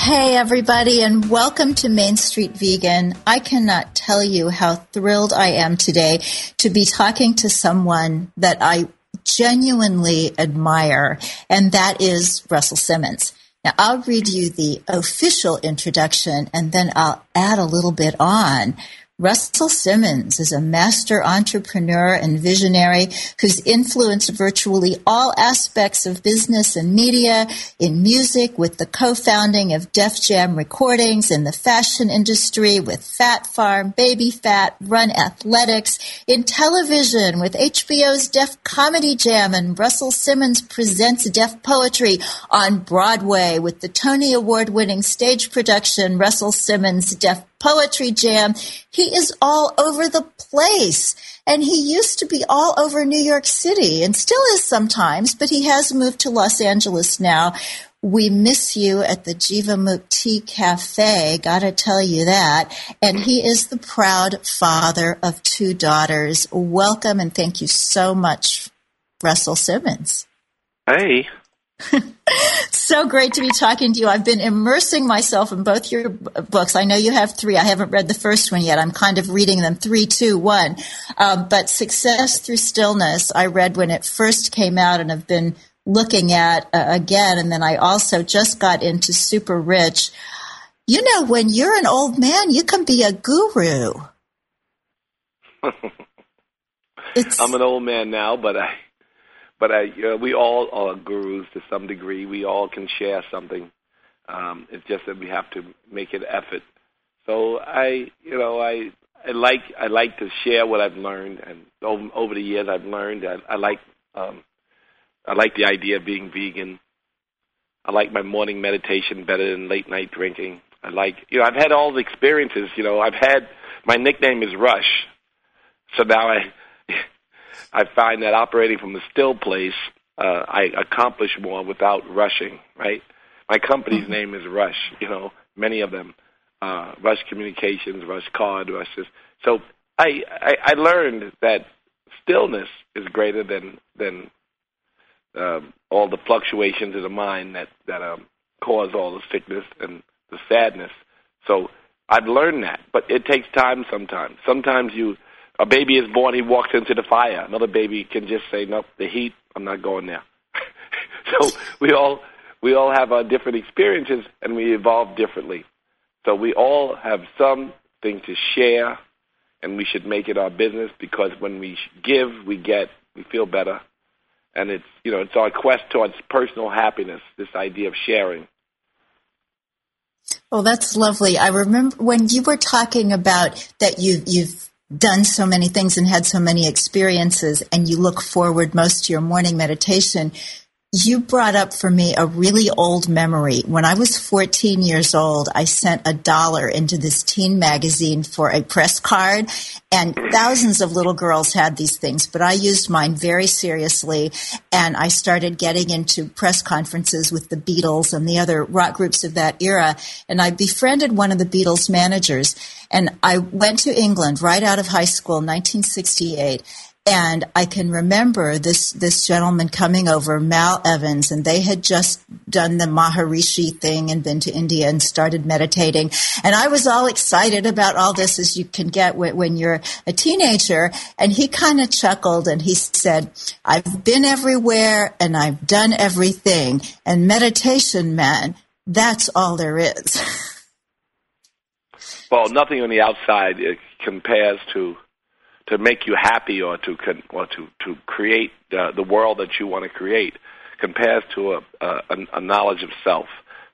Hey, everybody, and welcome to Main Street Vegan. I cannot tell you how thrilled I am today to be talking to someone that I genuinely admire, and that is Russell Simmons. Now, I'll read you the official introduction and then I'll add a little bit on. Russell Simmons is a master entrepreneur and visionary who's influenced virtually all aspects of business and media, in music with the co-founding of Def Jam Recordings, in the fashion industry with Phat Farm, Baby Phat, Run Athletics, in television with HBO's Def Comedy Jam and Russell Simmons Presents Def Poetry on Broadway with the Tony Award winning stage production Russell Simmons Def Poetry Jam. He is all over the place. And he used to be all over New York City and still is sometimes, but he has moved to Los Angeles now. We miss you at the Jivamukti Cafe, gotta tell you that. And he is the proud father of two daughters. Welcome and thank you so much, Russell Simmons. Hey. So great to be talking to you. I've been immersing myself in both your books. I know you have three. I haven't read the first one yet. I'm kind of reading them three, two, one. Um, but Success Through Stillness, I read when it first came out and have been looking at uh, again. And then I also just got into Super Rich. You know, when you're an old man, you can be a guru. I'm an old man now, but I but I, uh, we all are gurus to some degree. We all can share something. Um, it's just that we have to make an effort. So I, you know, I I like I like to share what I've learned, and over, over the years I've learned. I, I like um, I like the idea of being vegan. I like my morning meditation better than late night drinking. I like, you know, I've had all the experiences. You know, I've had my nickname is Rush, so now I I find that operating from a still place, uh, I accomplish more without rushing. Right. My company's mm-hmm. name is Rush. You know, many of them, uh, Rush Communications, Rush Card, Rush. This. So I, I I learned that stillness is greater than than um, all the fluctuations of the mind that that um, cause all the sickness and the sadness. So I've learned that, but it takes time sometimes. Sometimes you a baby is born, he walks into the fire. Another baby can just say, "Nope, the heat, I'm not going there." so we all we all have our different experiences, and we evolve differently. So we all have something to share, and we should make it our business because when we give, we get, we feel better, and it's you know it's our quest towards personal happiness. This idea of sharing. Oh, that's lovely. I remember when you were talking about that you you've done so many things and had so many experiences and you look forward most to your morning meditation you brought up for me a really old memory. When I was 14 years old, I sent a dollar into this teen magazine for a press card, and thousands of little girls had these things, but I used mine very seriously, and I started getting into press conferences with the Beatles and the other rock groups of that era, and I befriended one of the Beatles managers, and I went to England right out of high school, 1968, and I can remember this, this gentleman coming over, Mal Evans, and they had just done the Maharishi thing and been to India and started meditating. And I was all excited about all this as you can get when you're a teenager. And he kind of chuckled and he said, I've been everywhere and I've done everything. And meditation, man, that's all there is. well, nothing on the outside uh, compares to to make you happy or to con- or to to create uh, the world that you want to create compares to a, a a knowledge of self.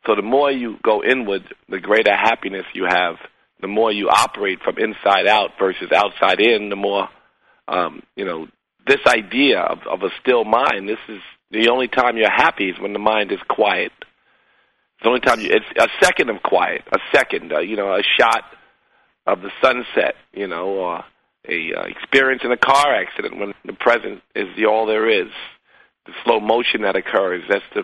So the more you go inward, the greater happiness you have. The more you operate from inside out versus outside in, the more um, you know. This idea of, of a still mind. This is the only time you're happy is when the mind is quiet. It's the only time you. It's a second of quiet. A second. Uh, you know, a shot of the sunset. You know, or a uh, experience in a car accident when the present is the all there is. The slow motion that occurs, that's the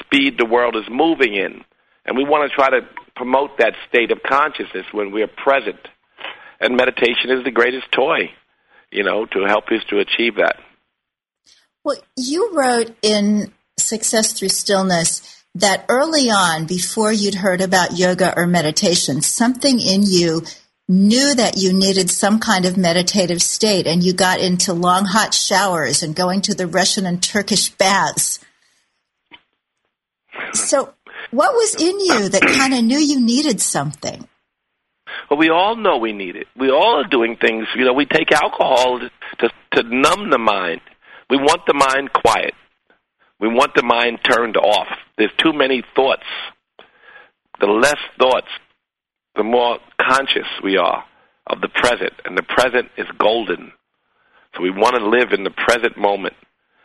speed the world is moving in. And we want to try to promote that state of consciousness when we are present. And meditation is the greatest toy, you know, to help us to achieve that. Well, you wrote in Success Through Stillness that early on, before you'd heard about yoga or meditation, something in you knew that you needed some kind of meditative state and you got into long hot showers and going to the Russian and Turkish baths. So, what was in you that kind of knew you needed something? Well, we all know we need it. We all are doing things. You know, we take alcohol to to numb the mind. We want the mind quiet. We want the mind turned off. There's too many thoughts. The less thoughts, the more conscious we are of the present, and the present is golden. So we want to live in the present moment.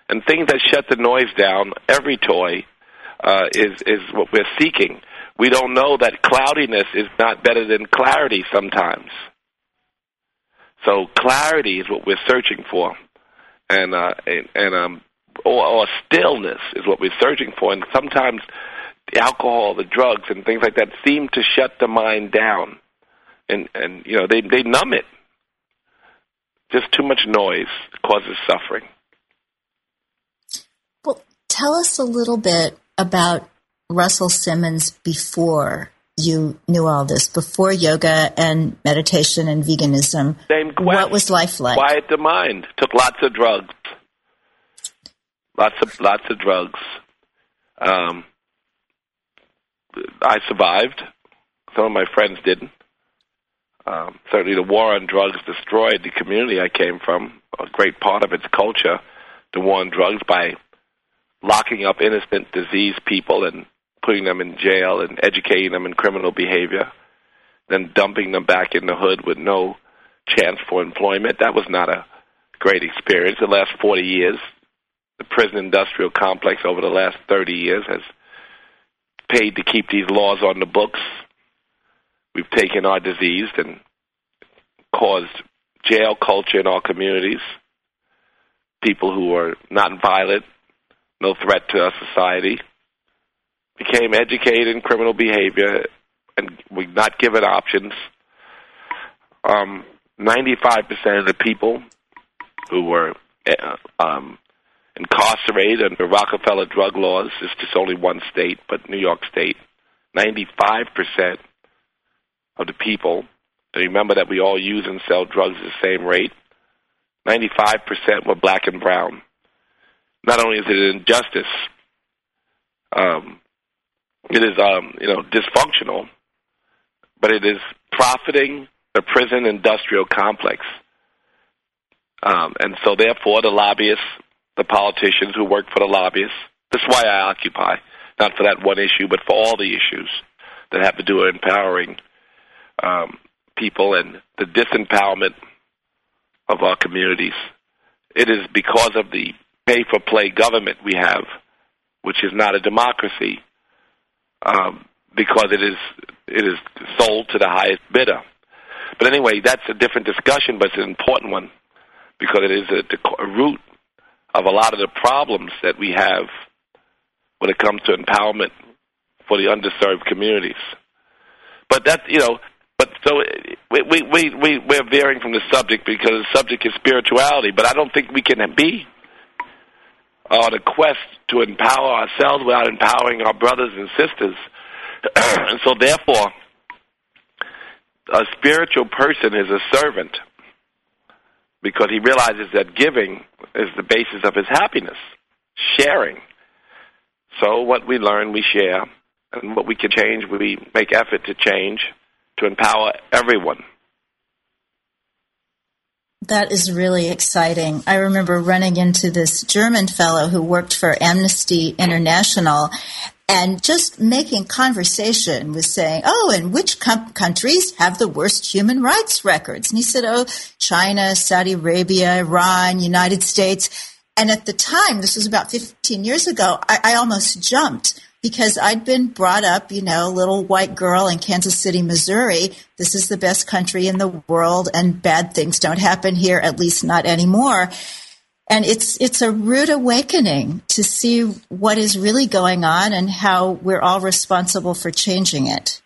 And things that shut the noise down, every toy, uh, is is what we're seeking. We don't know that cloudiness is not better than clarity sometimes. So clarity is what we're searching for, and uh, and, and um, or, or stillness is what we're searching for. And sometimes the alcohol, the drugs, and things like that seem to shut the mind down, and and you know they they numb it. Just too much noise causes suffering. Well, tell us a little bit about Russell Simmons before you knew all this, before yoga and meditation and veganism. Same. What was life like? Quiet the mind. Took lots of drugs. Lots of lots of drugs. Um, I survived. Some of my friends didn't. Um, certainly, the war on drugs destroyed the community I came from. A great part of its culture, the war on drugs, by locking up innocent, diseased people and putting them in jail and educating them in criminal behavior, then dumping them back in the hood with no chance for employment. That was not a great experience. The last 40 years, the prison industrial complex over the last 30 years has paid to keep these laws on the books. We've taken our disease and caused jail culture in our communities. People who are not violent, no threat to our society, became educated in criminal behavior, and we're not given options. Um, 95% of the people who were uh, um, incarcerated under Rockefeller drug laws. It's just only one state, but New York State. 95% of the people, and remember that we all use and sell drugs at the same rate, 95% were black and brown. Not only is it an injustice, um, it is um, you know dysfunctional, but it is profiting the prison industrial complex. Um, and so, therefore, the lobbyists, the politicians who work for the lobbyists, this is why I occupy, not for that one issue, but for all the issues that have to do with empowering um, people and the disempowerment of our communities. It is because of the pay for play government we have, which is not a democracy, um, because it is it is sold to the highest bidder. But anyway, that's a different discussion, but it's an important one because it is a, a root of a lot of the problems that we have when it comes to empowerment for the underserved communities. But that you know, but so we we we, we we're veering from the subject because the subject is spirituality. But I don't think we can be uh, on a quest to empower ourselves without empowering our brothers and sisters. and so, therefore, a spiritual person is a servant because he realizes that giving is the basis of his happiness, sharing. So, what we learn, we share, and what we can change, we make effort to change to empower everyone. That is really exciting. I remember running into this German fellow who worked for Amnesty International and just making conversation with saying, Oh, and which com- countries have the worst human rights records? And he said, Oh, China, Saudi Arabia, Iran, United States. And at the time, this was about 15 years ago, I, I almost jumped because I'd been brought up, you know, little white girl in Kansas City, Missouri. This is the best country in the world and bad things don't happen here, at least not anymore. And it's, it's a rude awakening to see what is really going on and how we're all responsible for changing it.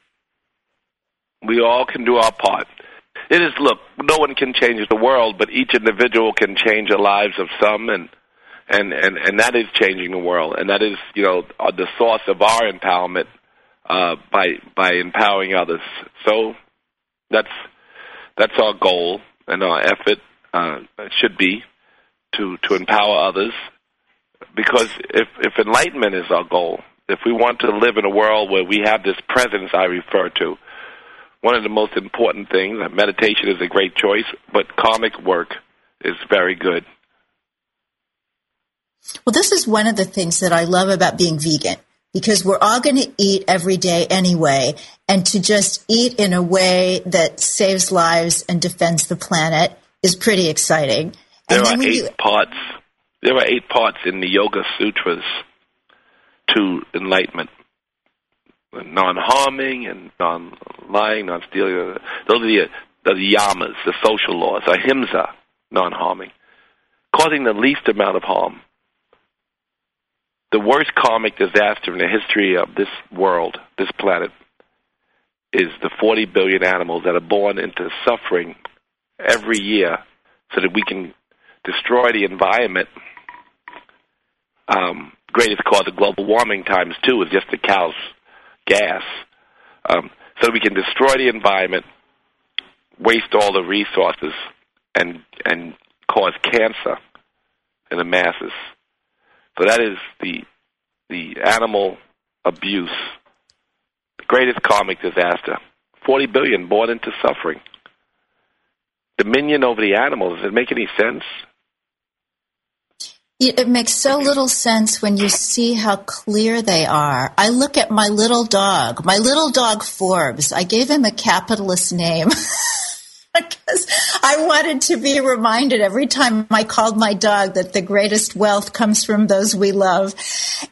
We all can do our part. It is, look, no one can change the world, but each individual can change the lives of some and and and and that is changing the world, and that is you know uh, the source of our empowerment uh, by by empowering others. So that's that's our goal and our effort uh, should be to to empower others, because if if enlightenment is our goal, if we want to live in a world where we have this presence I refer to, one of the most important things, meditation is a great choice, but karmic work is very good. Well, this is one of the things that I love about being vegan because we're all going to eat every day anyway. And to just eat in a way that saves lives and defends the planet is pretty exciting. And there are eight you... parts. There are eight parts in the Yoga Sutras to enlightenment. Non-harming and non-lying, non-stealing. Those are the, the yamas, the social laws. Ahimsa, non-harming. Causing the least amount of harm the worst karmic disaster in the history of this world, this planet, is the 40 billion animals that are born into suffering every year so that we can destroy the environment. Um, greatest cause of global warming times two is just the cow's gas. Um, so we can destroy the environment, waste all the resources, and and cause cancer in the masses. So that is the the animal abuse, the greatest karmic disaster. Forty billion born into suffering. Dominion over the animals. Does it make any sense? It makes so little sense when you see how clear they are. I look at my little dog, my little dog Forbes. I gave him a capitalist name. because I wanted to be reminded every time I called my dog that the greatest wealth comes from those we love.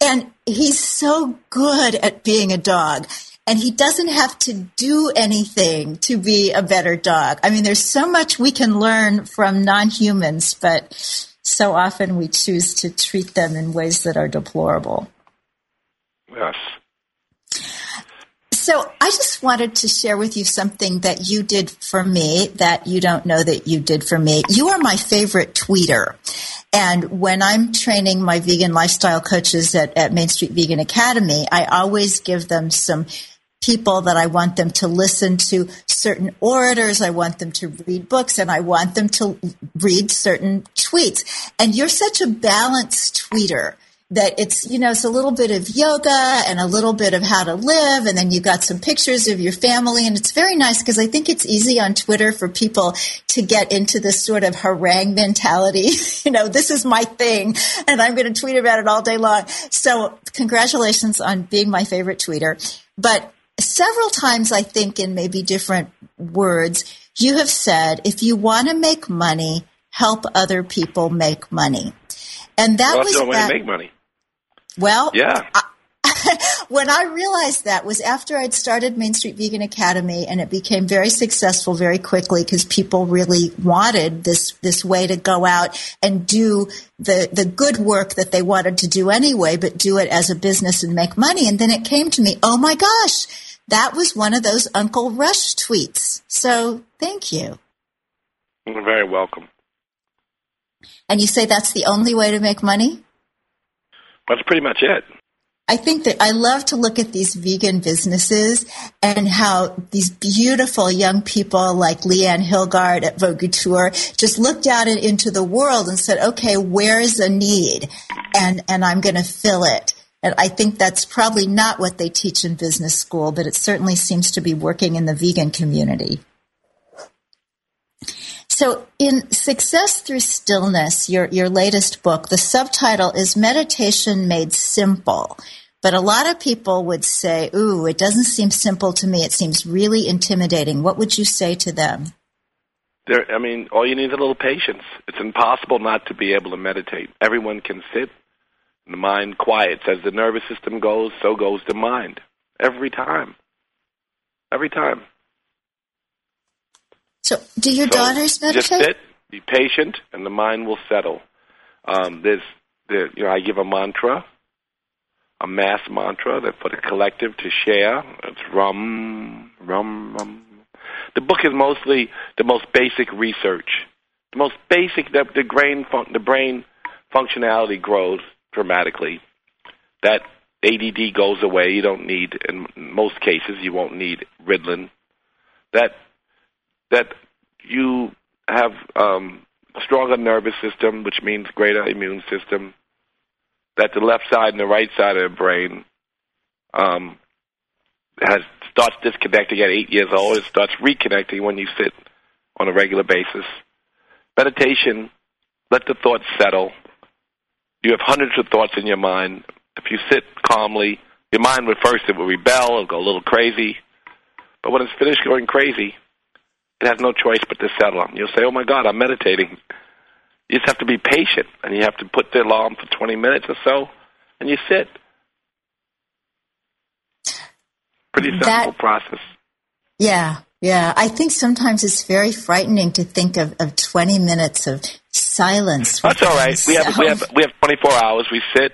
And he's so good at being a dog. And he doesn't have to do anything to be a better dog. I mean, there's so much we can learn from non humans, but so often we choose to treat them in ways that are deplorable. Yes. So I just wanted to share with you something that you did for me that you don't know that you did for me. You are my favorite tweeter. And when I'm training my vegan lifestyle coaches at, at Main Street Vegan Academy, I always give them some people that I want them to listen to certain orators. I want them to read books and I want them to read certain tweets. And you're such a balanced tweeter that it's, you know, it's a little bit of yoga and a little bit of how to live. And then you've got some pictures of your family. And it's very nice because I think it's easy on Twitter for people to get into this sort of harangue mentality. you know, this is my thing and I'm going to tweet about it all day long. So congratulations on being my favorite tweeter. But several times, I think in maybe different words, you have said, if you want to make money, help other people make money. And that well, was the way that, to make money. Well, yeah. I, when I realized that was after I'd started Main Street Vegan Academy and it became very successful very quickly because people really wanted this, this way to go out and do the, the good work that they wanted to do anyway, but do it as a business and make money. And then it came to me, oh my gosh, that was one of those Uncle Rush tweets. So thank you. You're very welcome. And you say that's the only way to make money? That's pretty much it. I think that I love to look at these vegan businesses and how these beautiful young people like Leanne Hilgart at Vaute Couture just looked out into the world and said, okay, where is a need? And, and I'm going to fill it. And I think that's probably not what they teach in business school, but it certainly seems to be working in the vegan community. So, in Success Through Stillness, your, your latest book, the subtitle is Meditation Made Simple. But a lot of people would say, Ooh, it doesn't seem simple to me. It seems really intimidating. What would you say to them? There, I mean, all you need is a little patience. It's impossible not to be able to meditate. Everyone can sit, the mind quiets. As the nervous system goes, so goes the mind. Every time. Every time. So, do your so daughters meditate? Just sit, be patient, and the mind will settle. Um, there's, there, you know, I give a mantra, a mass mantra that for the collective to share. It's rum, rum, rum. The book is mostly the most basic research. The most basic, the, the brain, fun, the brain functionality grows dramatically. That ADD goes away. You don't need, in most cases, you won't need Ritalin. That that you have um, stronger nervous system, which means greater immune system. That the left side and the right side of the brain um, has starts disconnecting at eight years old. It starts reconnecting when you sit on a regular basis. Meditation, let the thoughts settle. You have hundreds of thoughts in your mind. If you sit calmly, your mind would first it will rebel, it'll go a little crazy. But when it's finished going crazy, it has no choice but to settle. You'll say, "Oh my God, I'm meditating." You just have to be patient, and you have to put the alarm for 20 minutes or so, and you sit. Pretty simple that, process. Yeah, yeah. I think sometimes it's very frightening to think of, of 20 minutes of silence. That's all right. We have we have we have 24 hours. We sit.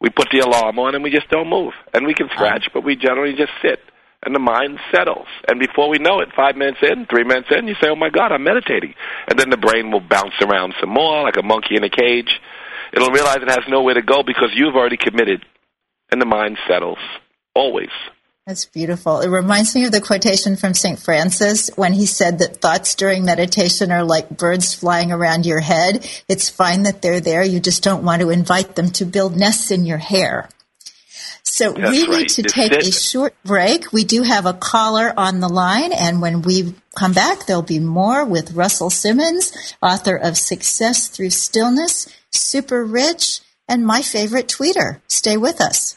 We put the alarm on, and we just don't move. And we can scratch, um, but we generally just sit and the mind settles. And before we know it, five minutes in, three minutes in, you say, oh my God, I'm meditating. And then the brain will bounce around some more like a monkey in a cage. It'll realize it has nowhere to go because you've already committed. And the mind settles. Always. That's beautiful. It reminds me of the quotation from St. Francis when he said that thoughts during meditation are like birds flying around your head. It's fine that they're there. You just don't want to invite them to build nests in your hair. So That's we right. need to take a short break. We do have a caller on the line, and when we come back, there'll be more with Russell Simmons, author of Success Through Stillness, Super Rich, and my favorite tweeter. Stay with us.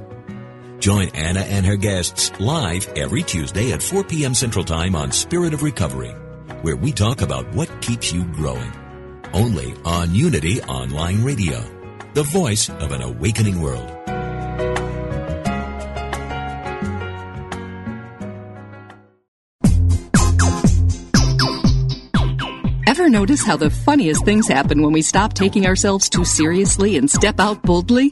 Join Anna and her guests live every Tuesday at 4 p.m. Central Time on Spirit of Recovery, where we talk about what keeps you growing. Only on Unity Online Radio, the voice of an awakening world. Ever notice how the funniest things happen when we stop taking ourselves too seriously and step out boldly?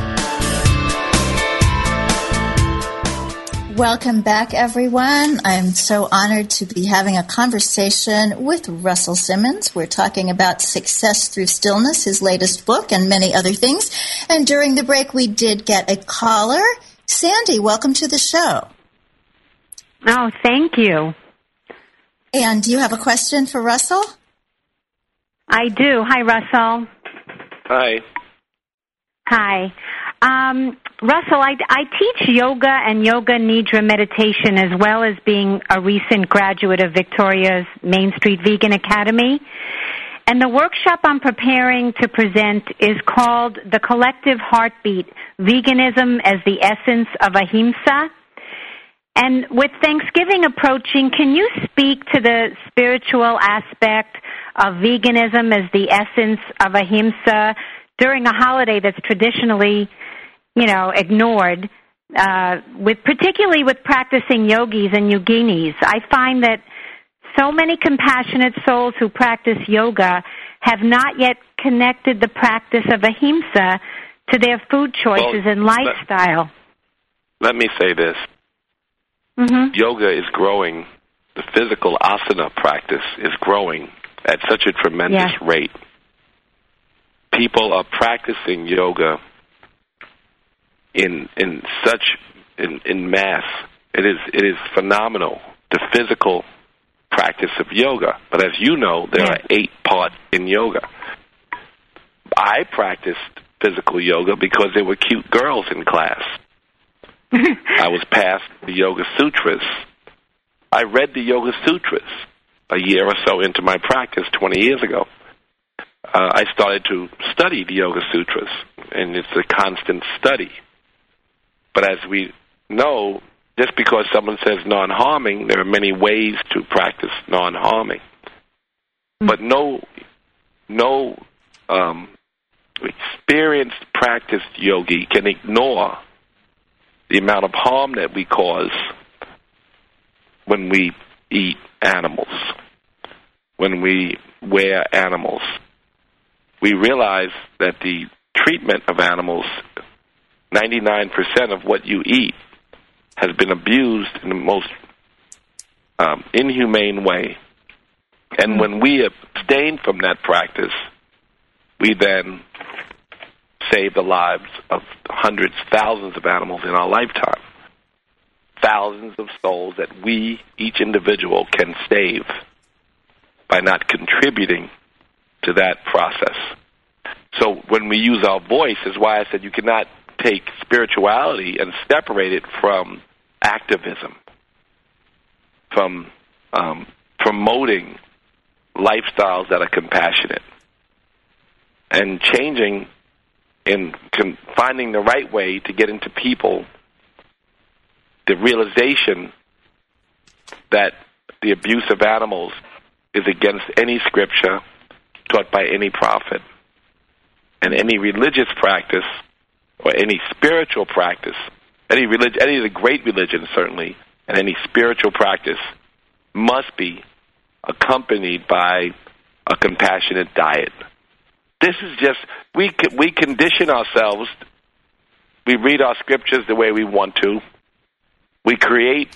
Welcome back, everyone. I'm so honored to be having a conversation with Russell Simmons. We're talking about Success Through Stillness, his latest book, and many other things. And during the break, we did get a caller. Sandy, welcome to the show. Oh, thank you. And do you have a question for Russell? I do. Hi, Russell. Hi. Hi. Um, Russell, I, I teach yoga and yoga nidra meditation as well as being a recent graduate of Victoria's Main Street Vegan Academy. And the workshop I'm preparing to present is called The Collective Heartbeat Veganism as the Essence of Ahimsa. And with Thanksgiving approaching, can you speak to the spiritual aspect of veganism as the essence of ahimsa during a holiday that's traditionally you know, ignored, uh, with particularly with practicing yogis and yoginis. I find that so many compassionate souls who practice yoga have not yet connected the practice of ahimsa to their food choices well, and lifestyle. Let, let me say this. Mm-hmm. Yoga is growing. The physical asana practice is growing at such a tremendous yes. rate. People are practicing yoga in in such in, in mass. It is it is phenomenal the physical practice of yoga. But as you know, there yeah. are eight parts in yoga. I practiced physical yoga because there were cute girls in class. I was passed the Yoga Sutras. I read the Yoga Sutras a year or so into my practice 20 years ago. Uh, I started to study the Yoga Sutras, and it's a constant study. But as we know, just because someone says non-harming, there are many ways to practice non-harming. Mm-hmm. But no, no um, experienced, practiced yogi can ignore the amount of harm that we cause when we eat animals, when we wear animals. We realize that the treatment of animals, 99% of what you eat, has been abused in the most um, inhumane way. And when we abstain from that practice, we then save the lives of hundreds, thousands of animals in our lifetime. Thousands of souls that we, each individual, can save by not contributing to that process. So when we use our voice, is why I said you cannot take spirituality and separate it from activism, from um, promoting lifestyles that are compassionate, and changing in finding the right way to get into people the realization that the abuse of animals is against any scripture taught by any prophet and any religious practice or any spiritual practice, any religion, any of the great religions certainly, and any spiritual practice must be accompanied by a compassionate diet. This is just we we condition ourselves. We read our scriptures the way we want to. We create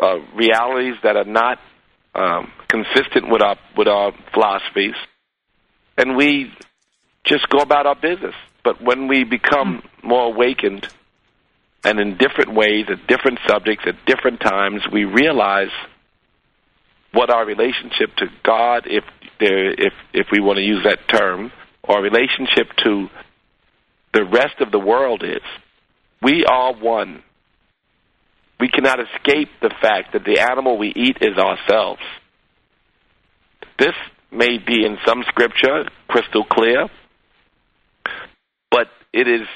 uh, realities that are not um, consistent with our with our philosophies, and we just go about our business. But when we become hmm. more awakened, and in different ways, at different subjects, at different times, we realize what our relationship to God, if there, if if we want to use that term, or relationship to the rest of the world is. We are one. We cannot escape the fact that the animal we eat is ourselves. This may be in some scripture crystal clear, it is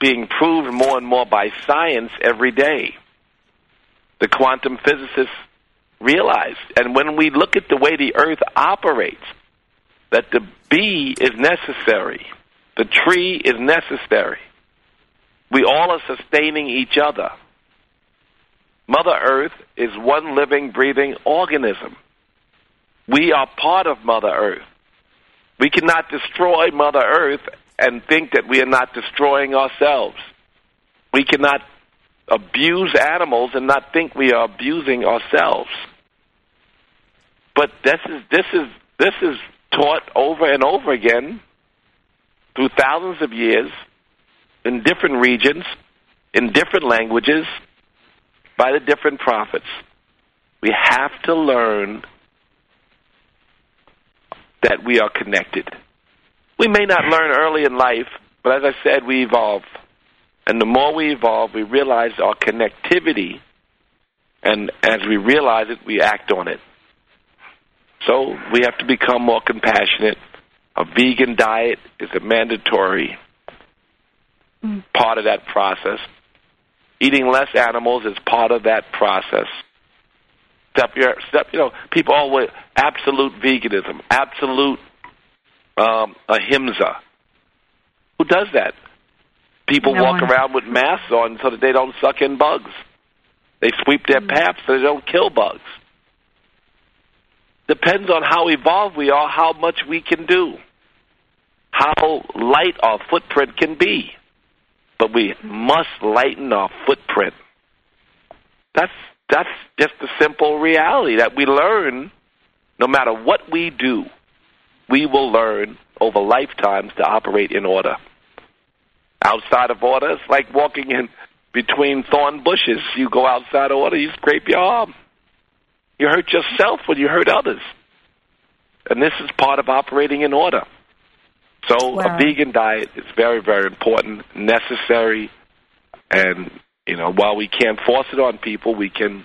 being proved more and more by science every day. The quantum physicists realize, and when we look at the way the earth operates, that the bee is necessary, the tree is necessary. We all are sustaining each other. Mother Earth is one living, breathing organism. We are part of Mother Earth. We cannot destroy Mother Earth and think that we are not destroying ourselves. We cannot abuse animals and not think we are abusing ourselves. But this is this is this is taught over and over again through thousands of years in different regions, in different languages, by the different prophets. We have to learn that we are connected. We may not learn early in life, but as I said, we evolve. And the more we evolve, we realize our connectivity, and as we realize it, we act on it. So we have to become more compassionate. A vegan diet is a mandatory mm. part of that process. Eating less animals is part of that process. Step your step. You know, people always absolute veganism, absolute um, ahimsa. Who does that? People no walk one. around with masks on so that they don't suck in bugs. They sweep their mm. paths so they don't kill bugs depends on how evolved we are, how much we can do, how light our footprint can be. But we must lighten our footprint. That's that's just the simple reality that we learn no matter what we do, we will learn over lifetimes to operate in order. Outside of order, it's like walking in between thorn bushes. You go outside of order, you scrape your arm. You hurt yourself when you hurt others. And this is part of operating in order. So wow. a vegan diet is very, very important, necessary, and you know, while we can't force it on people, we can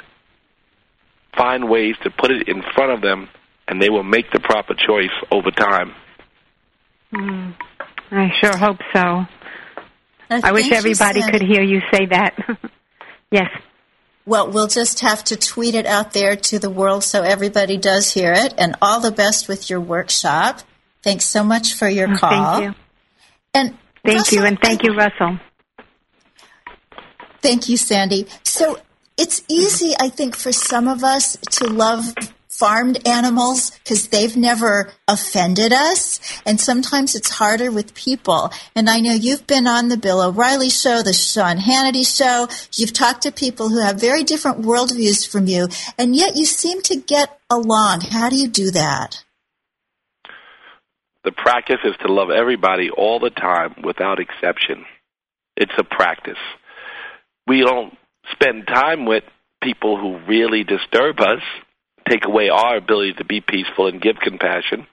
find ways to put it in front of them, and they will make the proper choice over time. Mm, I sure hope so. I, I wish everybody could hear you say that. yes. Well, we'll just have to tweet it out there to the world so everybody does hear it. And all the best with your workshop. Thanks so much for your call. Thank you. And thank Russell, you, and thank you, Russell. Thank you, Sandy. So it's easy, I think, for some of us to love farmed animals because they've never offended us. And sometimes it's harder with people. And I know you've been on the Bill O'Reilly show, the Sean Hannity show. You've talked to people who have very different worldviews from you, and yet you seem to get along. How do you do that? The practice is to love everybody all the time without exception. It's a practice. We don't spend time with people who really disturb us take away our ability to be peaceful and give compassion.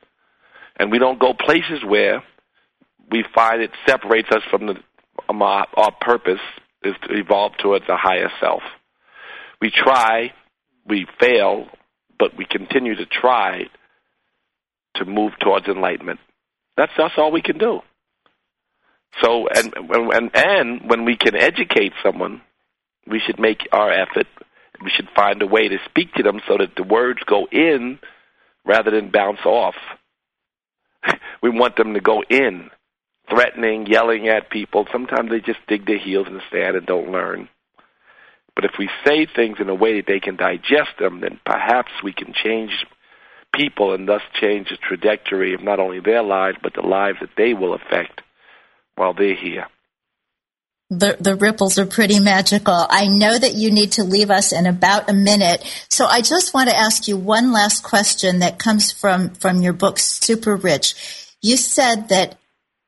And we don't go places where we find it separates us from the, our, our purpose is to evolve towards a higher self. We try, we fail, but we continue to try to move towards enlightenment. That's that's all we can do. So and and and when we can educate someone, we should make our effort we should find a way to speak to them so that the words go in rather than bounce off. we want them to go in, threatening, yelling at people. Sometimes they just dig their heels in the sand and don't learn. But if we say things in a way that they can digest them, then perhaps we can change people and thus change the trajectory of not only their lives, but the lives that they will affect while they're here the, the ripples are pretty magical. I know that you need to leave us in about a minute. So I just want to ask you one last question that comes from, from your book, Super Rich. You said that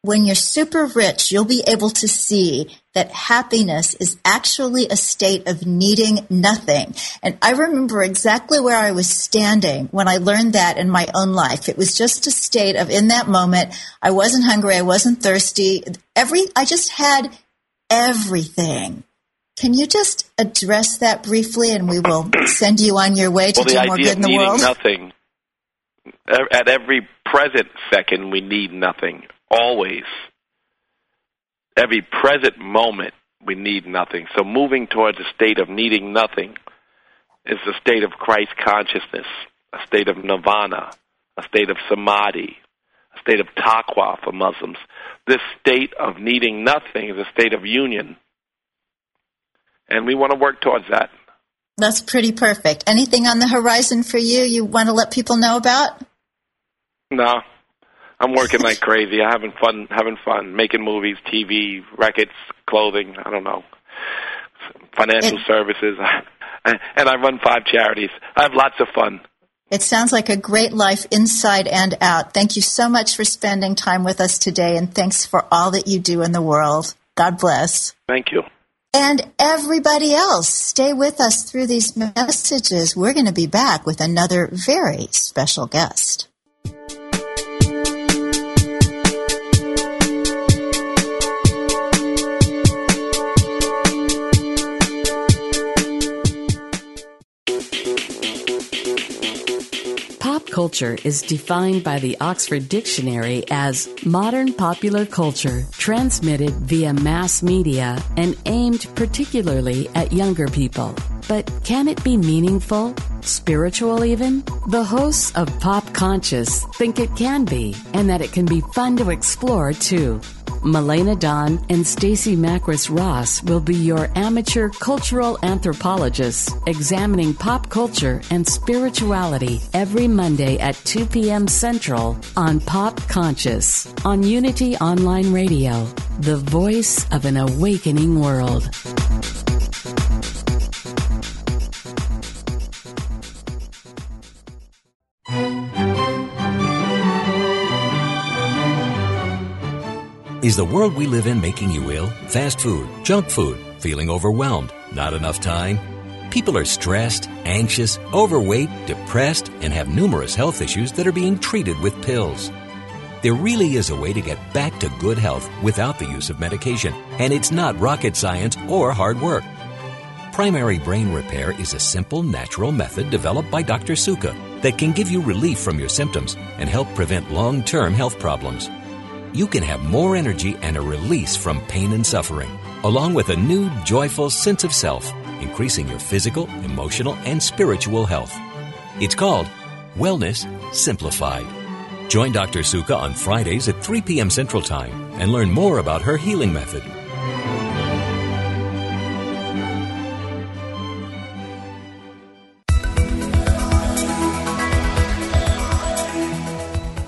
when you're super rich, you'll be able to see that happiness is actually a state of needing nothing. And I remember exactly where I was standing when I learned that in my own life. It was just a state of in that moment, I wasn't hungry, I wasn't thirsty. Every, I just had everything. Can you just address that briefly and we will send you on your way to well, do more good in the world? Nothing. At every present second, we need nothing. Always. Every present moment, we need nothing. So moving towards a state of needing nothing is a state of Christ consciousness, a state of nirvana, a state of samadhi, state of taqwa for Muslims, this state of needing nothing is a state of union. And we want to work towards that. That's pretty perfect. Anything on the horizon for you you want to let people know about? No. I'm working like crazy. I'm having fun, having fun, making movies, TV, records, clothing, I don't know, financial services. and I run five charities. I have lots of fun. It sounds like a great life inside and out. Thank you so much for spending time with us today, and thanks for all that you do in the world. God bless. Thank you. And everybody else, stay with us through these messages. We're going to be back with another very special guest. Culture is defined by the Oxford Dictionary as modern popular culture transmitted via mass media and aimed particularly at younger people. But can it be meaningful? Spiritual even? The hosts of Pop Conscious think it can be and that it can be fun to explore too. Melena Don and Stacy Macris Ross will be your amateur cultural anthropologists examining pop culture and spirituality every Monday at 2 p.m. Central on Pop Conscious on Unity Online Radio, the voice of an awakening world. Is the world we live in making you ill? Fast food, junk food, feeling overwhelmed, not enough time? People are stressed, anxious, overweight, depressed, and have numerous health issues that are being treated with pills. There really is a way to get back to good health without the use of medication, and it's not rocket science or hard work. Primary brain repair is a simple, natural method developed by Dr. Suka that can give you relief from your symptoms and help prevent long term health problems you can have more energy and a release from pain and suffering, along with a new joyful sense of self, increasing your physical, emotional, and spiritual health. It's called Wellness Simplified. Join Dr. Suka on Fridays at 3 p.m. Central Time and learn more about her healing method.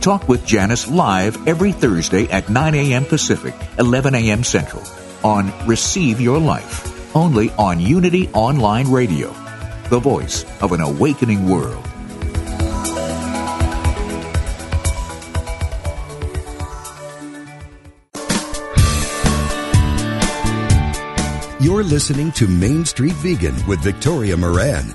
Talk with Janice live every Thursday at 9 a.m. Pacific, 11 a.m. Central on Receive Your Life, only on Unity Online Radio, the voice of an awakening world. You're listening to Main Street Vegan with Victoria Moran.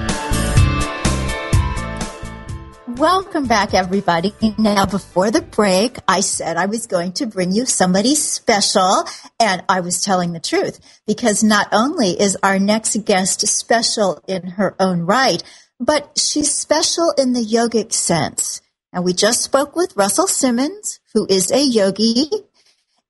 Welcome back, everybody. Now, before the break, I said I was going to bring you somebody special, and I was telling the truth because not only is our next guest special in her own right, but she's special in the yogic sense. And we just spoke with Russell Simmons, who is a yogi,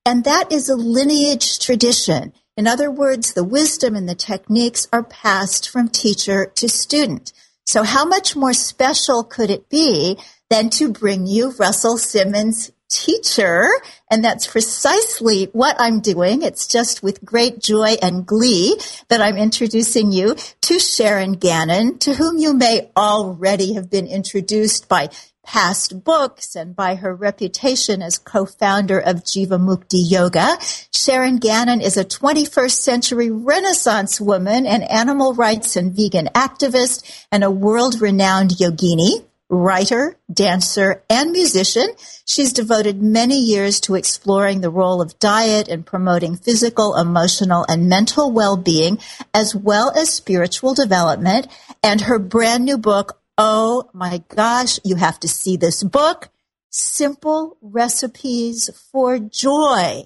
and that is a lineage tradition. In other words, the wisdom and the techniques are passed from teacher to student. So how much more special could it be than to bring you Russell Simmons teacher? And that's precisely what I'm doing. It's just with great joy and glee that I'm introducing you to Sharon Gannon, to whom you may already have been introduced by past books and by her reputation as co-founder of Jivamukti Yoga. Sharon Gannon is a 21st century renaissance woman, an animal rights and vegan activist, and a world-renowned yogini writer, dancer, and musician. She's devoted many years to exploring the role of diet in promoting physical, emotional, and mental well-being, as well as spiritual development. And her brand new book, Oh my gosh, you have to see this book. Simple Recipes for Joy.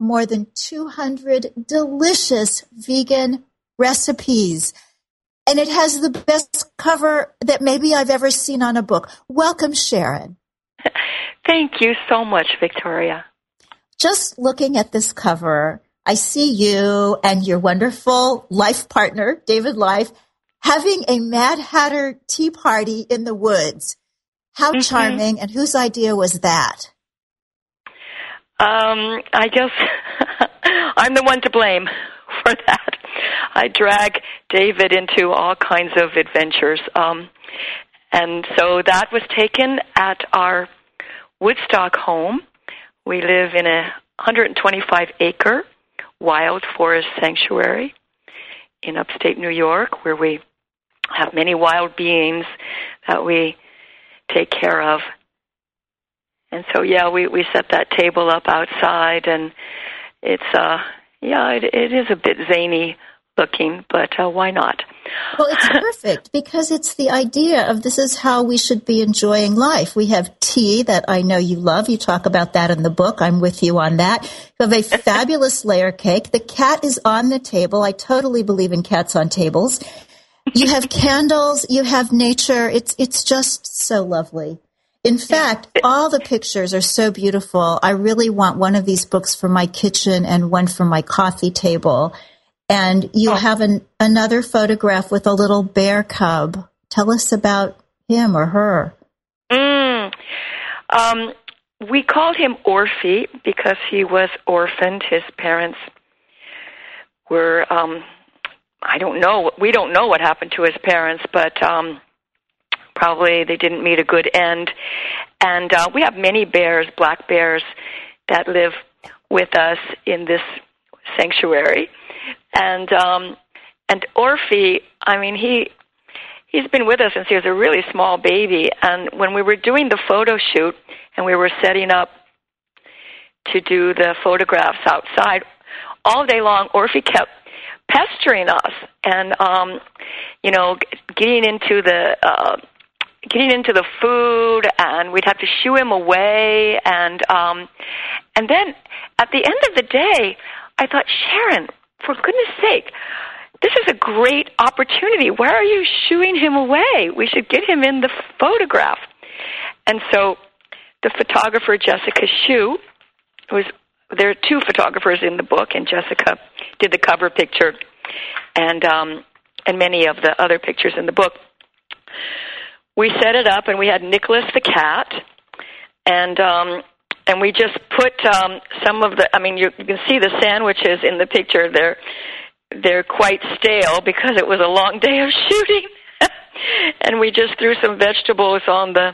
More than 200 delicious vegan recipes. And it has the best cover that maybe I've ever seen on a book. Welcome, Sharon. Thank you so much, Victoria. Just looking at this cover, I see you and your wonderful life partner, David Life, having a Mad Hatter tea party in the woods. How mm-hmm. charming, and whose idea was that? Um, I guess I'm the one to blame for that. I drag David into all kinds of adventures. Um, and so that was taken at our Woodstock home. We live in a 125 acre wild forest sanctuary in upstate New York where we have many wild beings that we take care of. And so, yeah, we we set that table up outside, and it's uh, yeah, it, it is a bit zany looking, but uh, why not? Well, it's perfect because it's the idea of this is how we should be enjoying life. We have tea that I know you love. You talk about that in the book. I'm with you on that. You have a fabulous layer cake. The cat is on the table. I totally believe in cats on tables you have candles, you have nature. It's it's just so lovely. In fact, all the pictures are so beautiful. I really want one of these books for my kitchen and one for my coffee table. And you oh. have an, another photograph with a little bear cub. Tell us about him or her. Mm. Um, we called him Orphe because he was orphaned. His parents were um, I don't know. We don't know what happened to his parents, but um, probably they didn't meet a good end. And uh, we have many bears, black bears, that live with us in this sanctuary. And um, and Orphe, I mean, he he's been with us since he was a really small baby. And when we were doing the photo shoot and we were setting up to do the photographs outside, all day long, Orphy kept pestering us and, um, you know, getting into the, uh, getting into the food and we'd have to shoo him away and um and then at the end of the day I thought Sharon for goodness sake this is a great opportunity. Why are you shooing him away? We should get him in the photograph. And so the photographer Jessica Shu was there are two photographers in the book and Jessica did the cover picture and um and many of the other pictures in the book. We set it up and we had Nicholas the cat and um and we just put um some of the I mean you, you can see the sandwiches in the picture. They're they're quite stale because it was a long day of shooting. And we just threw some vegetables on the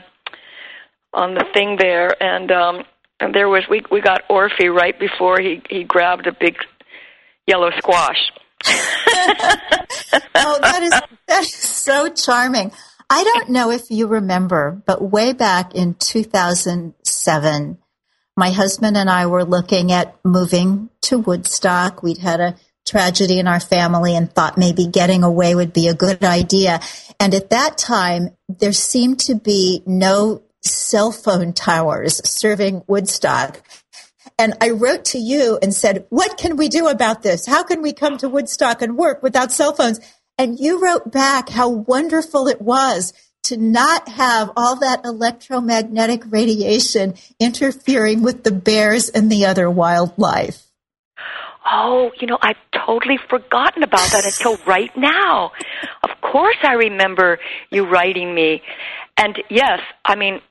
on the thing there and um and there was we we got Orphy right before he he grabbed a big yellow squash oh that is that is so charming I don't know if you remember, but way back in 2007, my husband and I were looking at moving to Woodstock. We'd had a tragedy in our family and thought maybe getting away would be a good idea. And at that time, there seemed to be no cell phone towers serving Woodstock. And I wrote to you and said, what can we do about this? How can we come to Woodstock and work without cell phones? And you wrote back how wonderful it was to not have all that electromagnetic radiation interfering with the bears and the other wildlife. Oh, you know, I've totally forgotten about that until right now. Of course, I remember you writing me. And yes, I mean,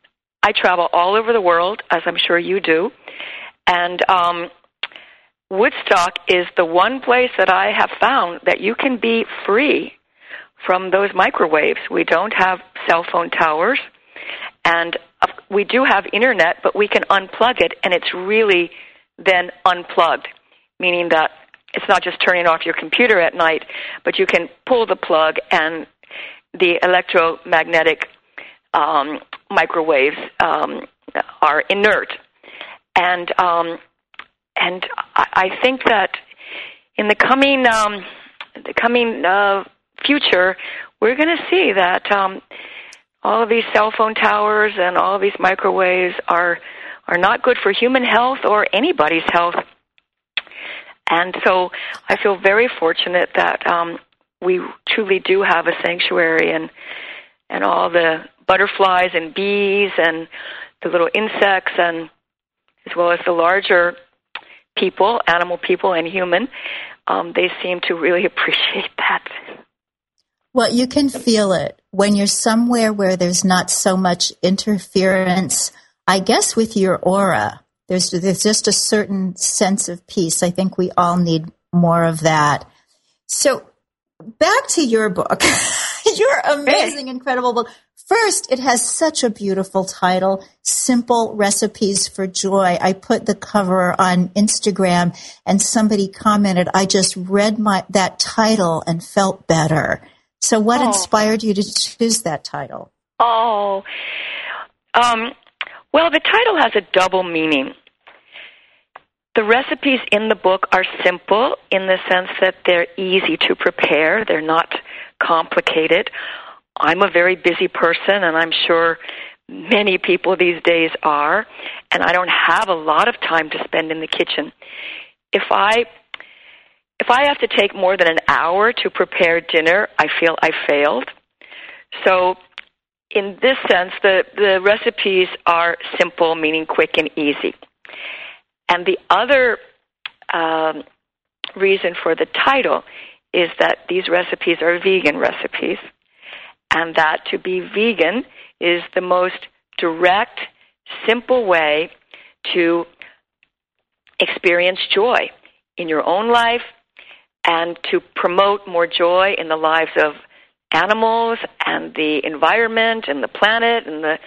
I travel all over the world, as I'm sure you do. And um, Woodstock is the one place that I have found that you can be free from those microwaves. We don't have cell phone towers, and we do have internet, but we can unplug it, and it's really then unplugged, meaning that it's not just turning off your computer at night, but you can pull the plug, and the electromagnetic um, microwaves um, are inert. And um, and I, I think that in the coming um, the coming uh, future, we're going to see that um, all of these cell phone towers and all of these microwaves are are not good for human health or anybody's health. And so I feel very fortunate that um, we truly do have a sanctuary and and all the butterflies and bees and the little insects and as well as the larger people, animal people and human, um, they seem to really appreciate that. Well, you can feel it when you're somewhere where there's not so much interference. I guess with your aura, there's there's just a certain sense of peace. I think we all need more of that. So, back to your book, your amazing, incredible book. First, it has such a beautiful title, Simple Recipes for Joy. I put the cover on Instagram and somebody commented, I just read my, that title and felt better. So what oh. inspired you to choose that title? Oh, um, well, the title has a double meaning. The recipes in the book are simple in the sense that they're easy to prepare. They're not complicated. I'm a very busy person, and I'm sure many people these days are, and I don't have a lot of time to spend in the kitchen. If I if I have to take more than an hour to prepare dinner, I feel I failed. So, in this sense, the, the recipes are simple, meaning quick and easy. And the other um, reason for the title is that these recipes are vegan recipes and that to be vegan is the most direct, simple way to experience joy in your own life and to promote more joy in the lives of animals and the environment and the planet and the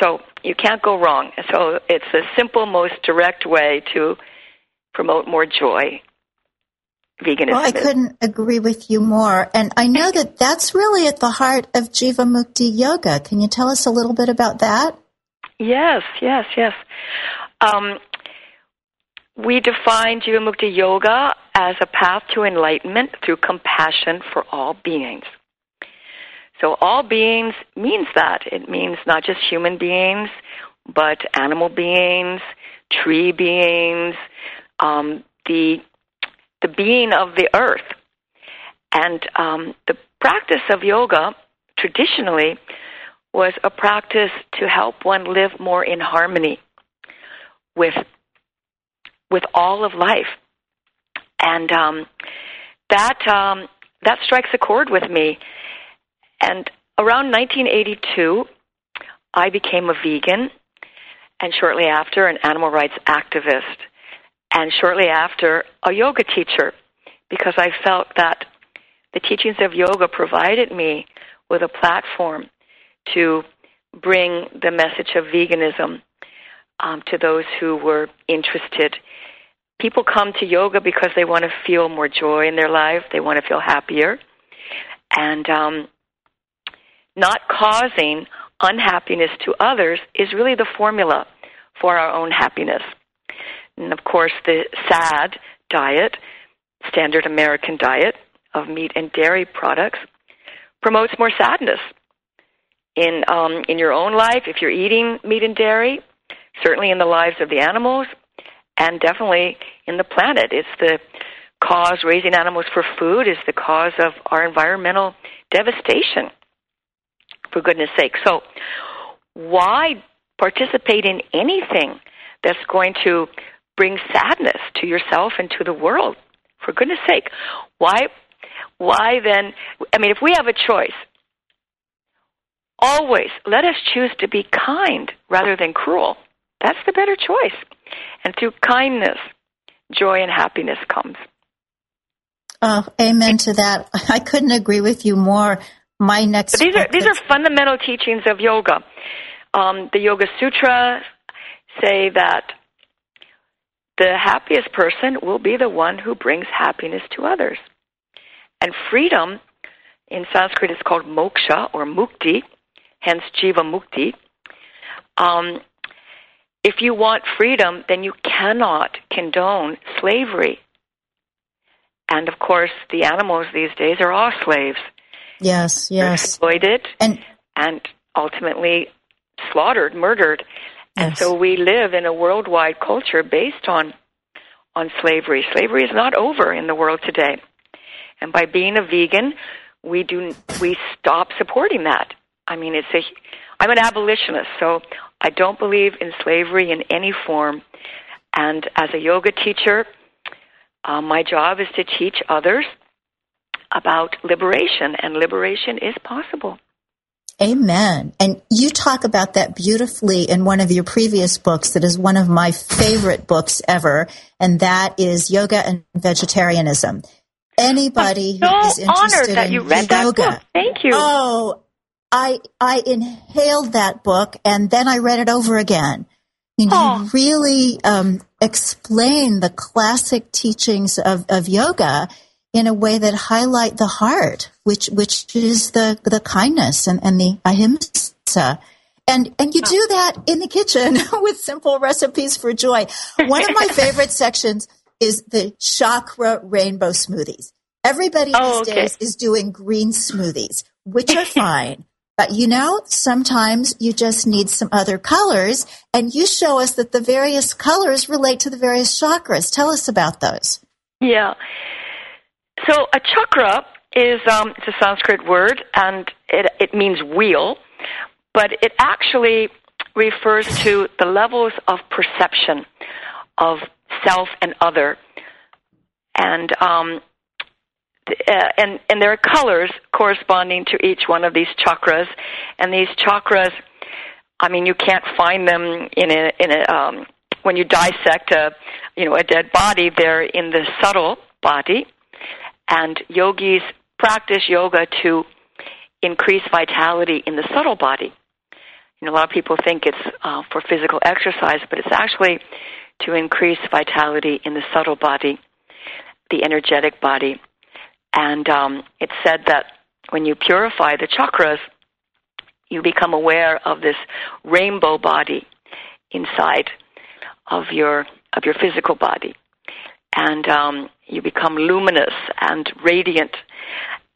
so you can't go wrong. So it's the simple, most direct way to promote more joy veganism. Well, I couldn't agree with you more. And I know that that's really at the heart of Jiva Mukti Yoga. Can you tell us a little bit about that? Yes, yes, yes. Um, we define Jiva Mukti Yoga as a path to enlightenment through compassion for all beings. So all beings means that. It means not just human beings, but animal beings, tree beings, um, the the being of the earth. And um, the practice of yoga traditionally was a practice to help one live more in harmony with with all of life, and um, that um, that strikes a chord with me. And around 1982, I became a vegan, and shortly after, an animal rights activist, and shortly after, a yoga teacher, because I felt that the teachings of yoga provided me with a platform to bring the message of veganism um, to those who were interested. People come to yoga because they want to feel more joy in their life, they want to feel happier, and um, not causing unhappiness to others is really the formula for our own happiness. And of course, the SAD diet, standard American diet of meat and dairy products, promotes more sadness in um, in your own life if you're eating meat and dairy, certainly in the lives of the animals, and definitely in the planet. It's the cause raising animals for food is the cause of our environmental devastation. For goodness sake, so why participate in anything that's going to bring sadness to yourself and to the world? For goodness sake, why? Why then? I mean, if we have a choice always let us choose to be kind rather than cruel. That's the better choice. And through kindness, joy and happiness comes. Oh, amen to that. I couldn't agree with you more. My next but these are these are fundamental teachings of yoga. Um, the Yoga Sutra say that the happiest person will be the one who brings happiness to others. And freedom in Sanskrit is called moksha or mukti, hence Jiva Mukti. Um, if you want freedom, then you cannot condone slavery. And of course, the animals these days are all slaves. Yes, yes. exploited and, and ultimately slaughtered, murdered. Yes. And so we live in a worldwide culture based on on slavery. Slavery is not over in the world today. And by being a vegan, we do we stop supporting that. I mean, it's a. I'm an abolitionist, so I don't believe in slavery in any form. And as a yoga teacher, uh, my job is to teach others about liberation, and liberation is possible. Amen. And you talk about that beautifully in one of your previous books that is one of my favorite books ever, and that is Yoga and Vegetarianism. Anybody so who is interested in you yoga, that book. Thank you. Oh, I I inhaled that book and then I read it over again. And Oh. you really um, explain the classic teachings of, of yoga in a way that highlight the heart, which which is the the kindness and, and the ahimsa. And and you do that in the kitchen with simple recipes for joy. One of my favorite sections is the chakra rainbow smoothies. Everybody Oh, these okay. days is doing green smoothies, which are fine. But you know, sometimes you just need some other colors, and you show us that the various colors relate to the various chakras. Tell us about those. Yeah. So a chakra is um, it's a Sanskrit word, and it it means wheel, but it actually refers to the levels of perception of self and other, and um, uh, and and there are colors corresponding to each one of these chakras, and these chakras, I mean, you can't find them in a in a um, when you dissect a you know a dead body. They're in the subtle body, and yogis practice yoga to increase vitality in the subtle body. You know, a lot of people think it's uh, for physical exercise, but it's actually to increase vitality in the subtle body. the energetic body. And um, it's said that when you purify the chakras, you become aware of this rainbow body inside of your of your physical body, and um, you become luminous and radiant.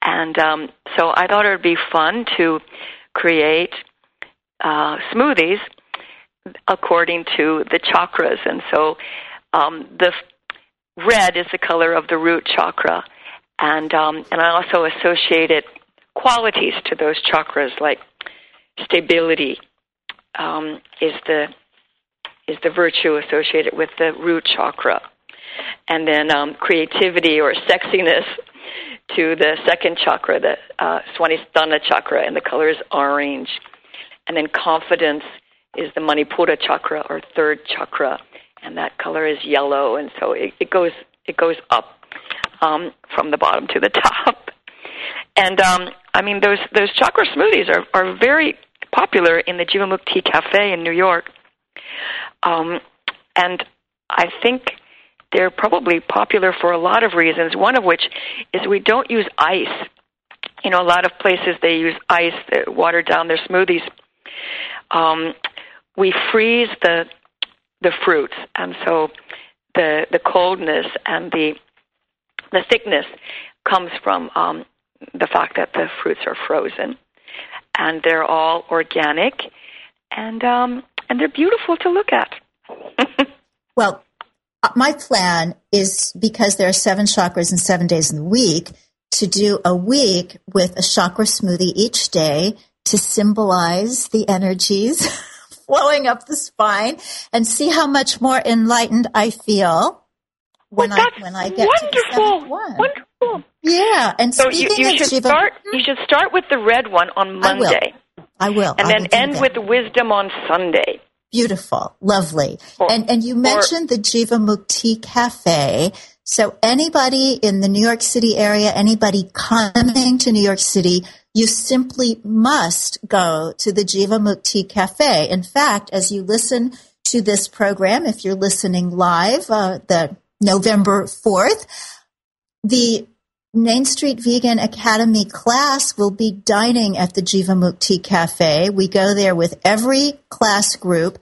And um, so I thought it would be fun to create uh, smoothies according to the chakras, and so um, the red is the color of the root chakra, and um, and I also associated qualities to those chakras like stability um, is the is the virtue associated with the root chakra, and then um, creativity or sexiness to the second chakra, the uh, Swadhisthana chakra, and the color is orange, and then confidence is the Manipura chakra or third chakra, and that color is yellow, and so it, it goes it goes up um, from the bottom to the top. And um, I mean, those those chakra smoothies are are very popular in the Jivamukti Cafe in New York. Um, and I think they're probably popular for a lot of reasons. One of which is we don't use ice. You know, a lot of places they use ice, they water down their smoothies. Um, we freeze the the fruits, and so the the coldness and the the thickness comes from um, the fact that the fruits are frozen, and they're all organic, and um, and they're beautiful to look at. well, my plan is because there are seven chakras and seven days in the week to do a week with a chakra smoothie each day to symbolize the energies flowing up the spine and see how much more enlightened I feel when well, I when I get wonderful. to the seventh one. Wonderful. Yeah, and so you, you should Shiva, start. You should start with the red one on Monday. I will, I will. and I then will end with wisdom on Sunday. Beautiful, lovely. Or, and and you mentioned the Jiva Mukti Cafe. So anybody in the New York City area, anybody coming to New York City, you simply must go to the Jiva Mukti Cafe. In fact, as you listen to this program, if you're listening live, uh, the November 4th, the Main Street Vegan Academy class will be dining at the Jiva Mukti Cafe. We go there with every class group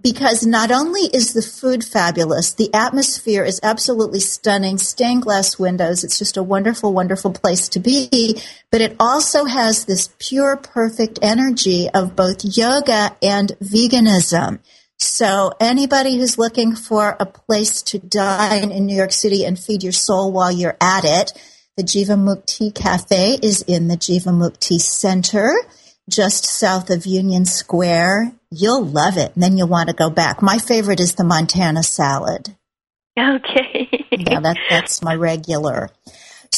because not only is the food fabulous, the atmosphere is absolutely stunning, stained glass windows. It's just a wonderful, wonderful place to be. But it also has this pure, perfect energy of both yoga and veganism. So anybody who's looking for a place to dine in New York City and feed your soul while you're at it, the Jiva Mukti Cafe is in the Jiva Mukti Center, just south of Union Square. You'll love it, and then you'll want to go back. My favorite is the Montana salad. Okay. yeah, that, that's my regular.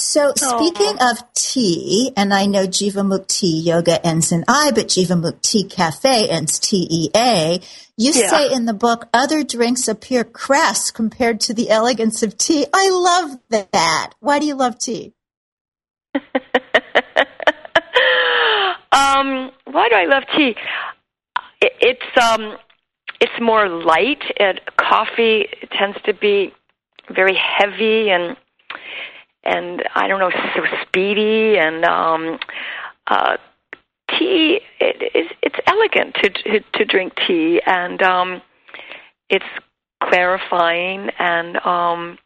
So speaking Aww. of tea, and I know Jiva Mukti Yoga ends in I, but Jiva Mukti Cafe ends T-E-A. You yeah. say in the book, other drinks appear crass compared to the elegance of tea. I love that. Why do you love tea? um, why do I love tea? It, it's um, it's more light. And coffee tends to be very heavy and and I don't know, so speedy and um, uh, tea it, it's, it's elegant to, to to drink tea and um it's clarifying and um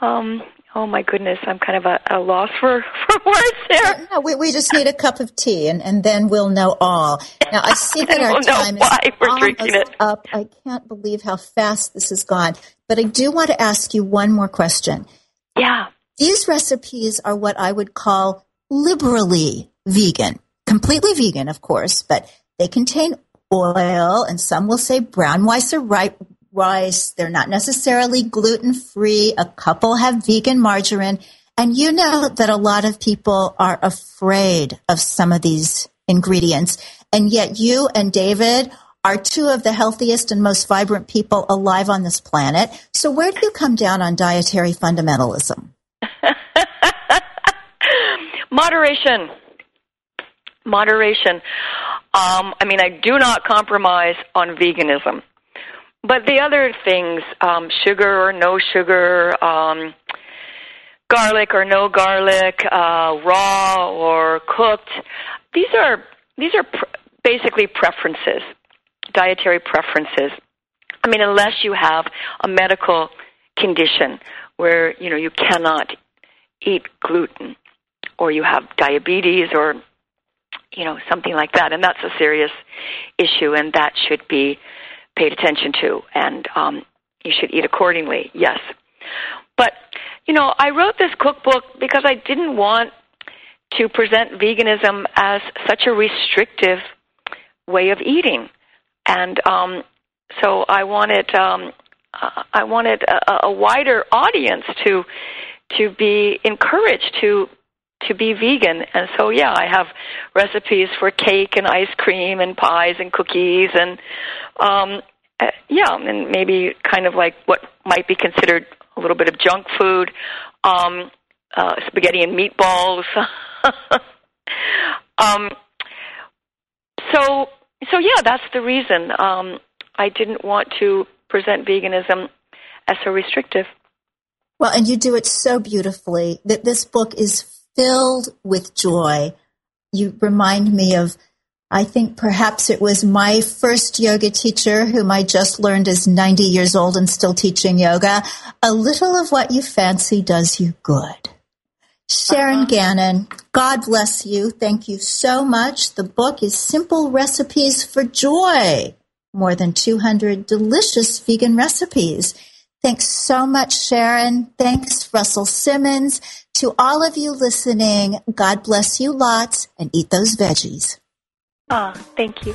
um oh my goodness i'm kind of a, a loss for for words there. No, we, we just need a cup of tea and and then we'll know all. Now i see that our time is up. I can't believe how fast this has gone. But i do want to ask you one more question yeah these recipes are what i would call liberally vegan, completely vegan, of course, but they contain oil, and some will say brown rice or rice. They're not necessarily gluten free. A couple have vegan margarine. And you know that a lot of people are afraid of some of these ingredients. And yet you and David are two of the healthiest and most vibrant people alive on this planet. So where do you come down on dietary fundamentalism? Moderation moderation. Um, I mean, I do not compromise on veganism, but the other things, um, sugar or no sugar, um, garlic or no garlic, uh, raw or cooked, these are these are pr- basically preferences, dietary preferences. I mean, unless you have a medical condition where you know you cannot eat gluten, or you have diabetes, or you know something like that, and that's a serious issue, and that should be paid attention to, and um, you should eat accordingly. Yes, but you know, I wrote this cookbook because I didn't want to present veganism as such a restrictive way of eating, and um, so I wanted um, I wanted a, a wider audience to to be encouraged to to be vegan. And so yeah, I have recipes for cake and ice cream and pies and cookies and um uh, yeah, and maybe kind of like what might be considered a little bit of junk food, um uh spaghetti and meatballs. um so so yeah, that's the reason. Um I didn't want to present veganism as so restrictive. Well, and you do it so beautifully that this book is filled with joy. You remind me of, I think perhaps it was my first yoga teacher, whom I just learned is 90 years old and still teaching yoga. A little of what you fancy does you good. Sharon uh-huh. Gannon, God bless you. Thank you so much. The book is Simple Recipes for Joy. More than 200 delicious vegan recipes. Thanks so much, Sharon. Thanks, Russell Simmons. To all of you listening, God bless you lots and eat those veggies. Ah, oh, thank you.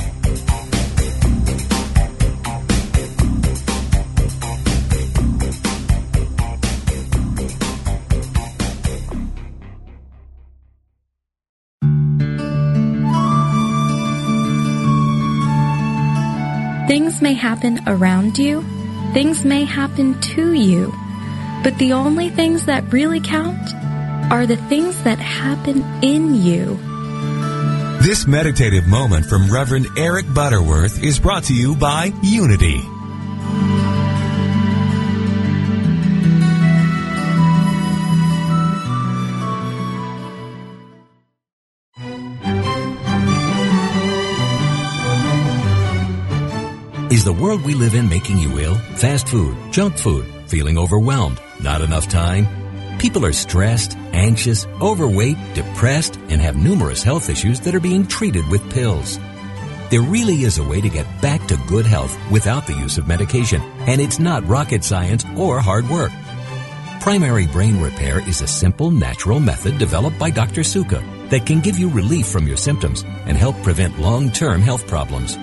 May happen around you, things may happen to you, but the only things that really count are the things that happen in you. This meditative moment from Reverend Eric Butterworth is brought to you by Unity. Is the world we live in making you ill? Fast food, junk food, feeling overwhelmed, not enough time? People are stressed, anxious, overweight, depressed, and have numerous health issues that are being treated with pills. There really is a way to get back to good health without the use of medication, and it's not rocket science or hard work. Primary brain repair is a simple, natural method developed by Dr. Suka that can give you relief from your symptoms and help prevent long-term health problems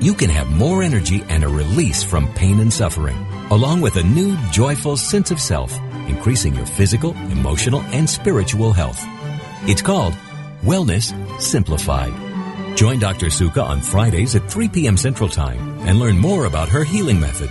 you can have more energy and a release from pain and suffering, along with a new joyful sense of self, increasing your physical, emotional, and spiritual health. It's called Wellness Simplified. Join Dr. Suka on Fridays at 3 p.m. Central Time and learn more about her healing method.